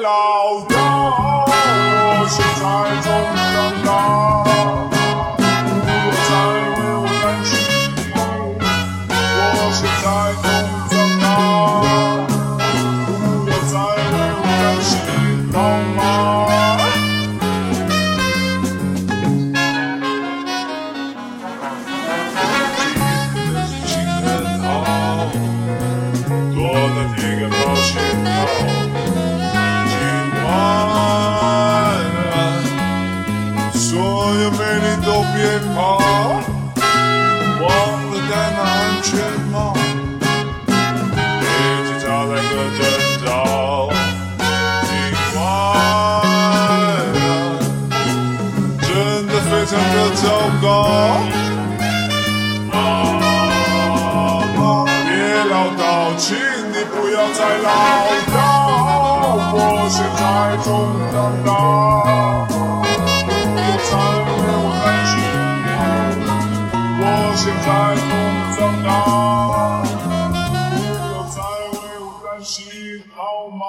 老大，我现在终于长大，不再为我担心。我现在终于长大，不要再为我担心，好吗？心情很好，多了几个所有美丽都别跑，忘了戴那安全帽，给警察来个征兆。今晚真的非常的糟糕。妈妈，别唠叨，请你不要再唠叨。我现在终于现在我长大，不要再为我担心，好吗？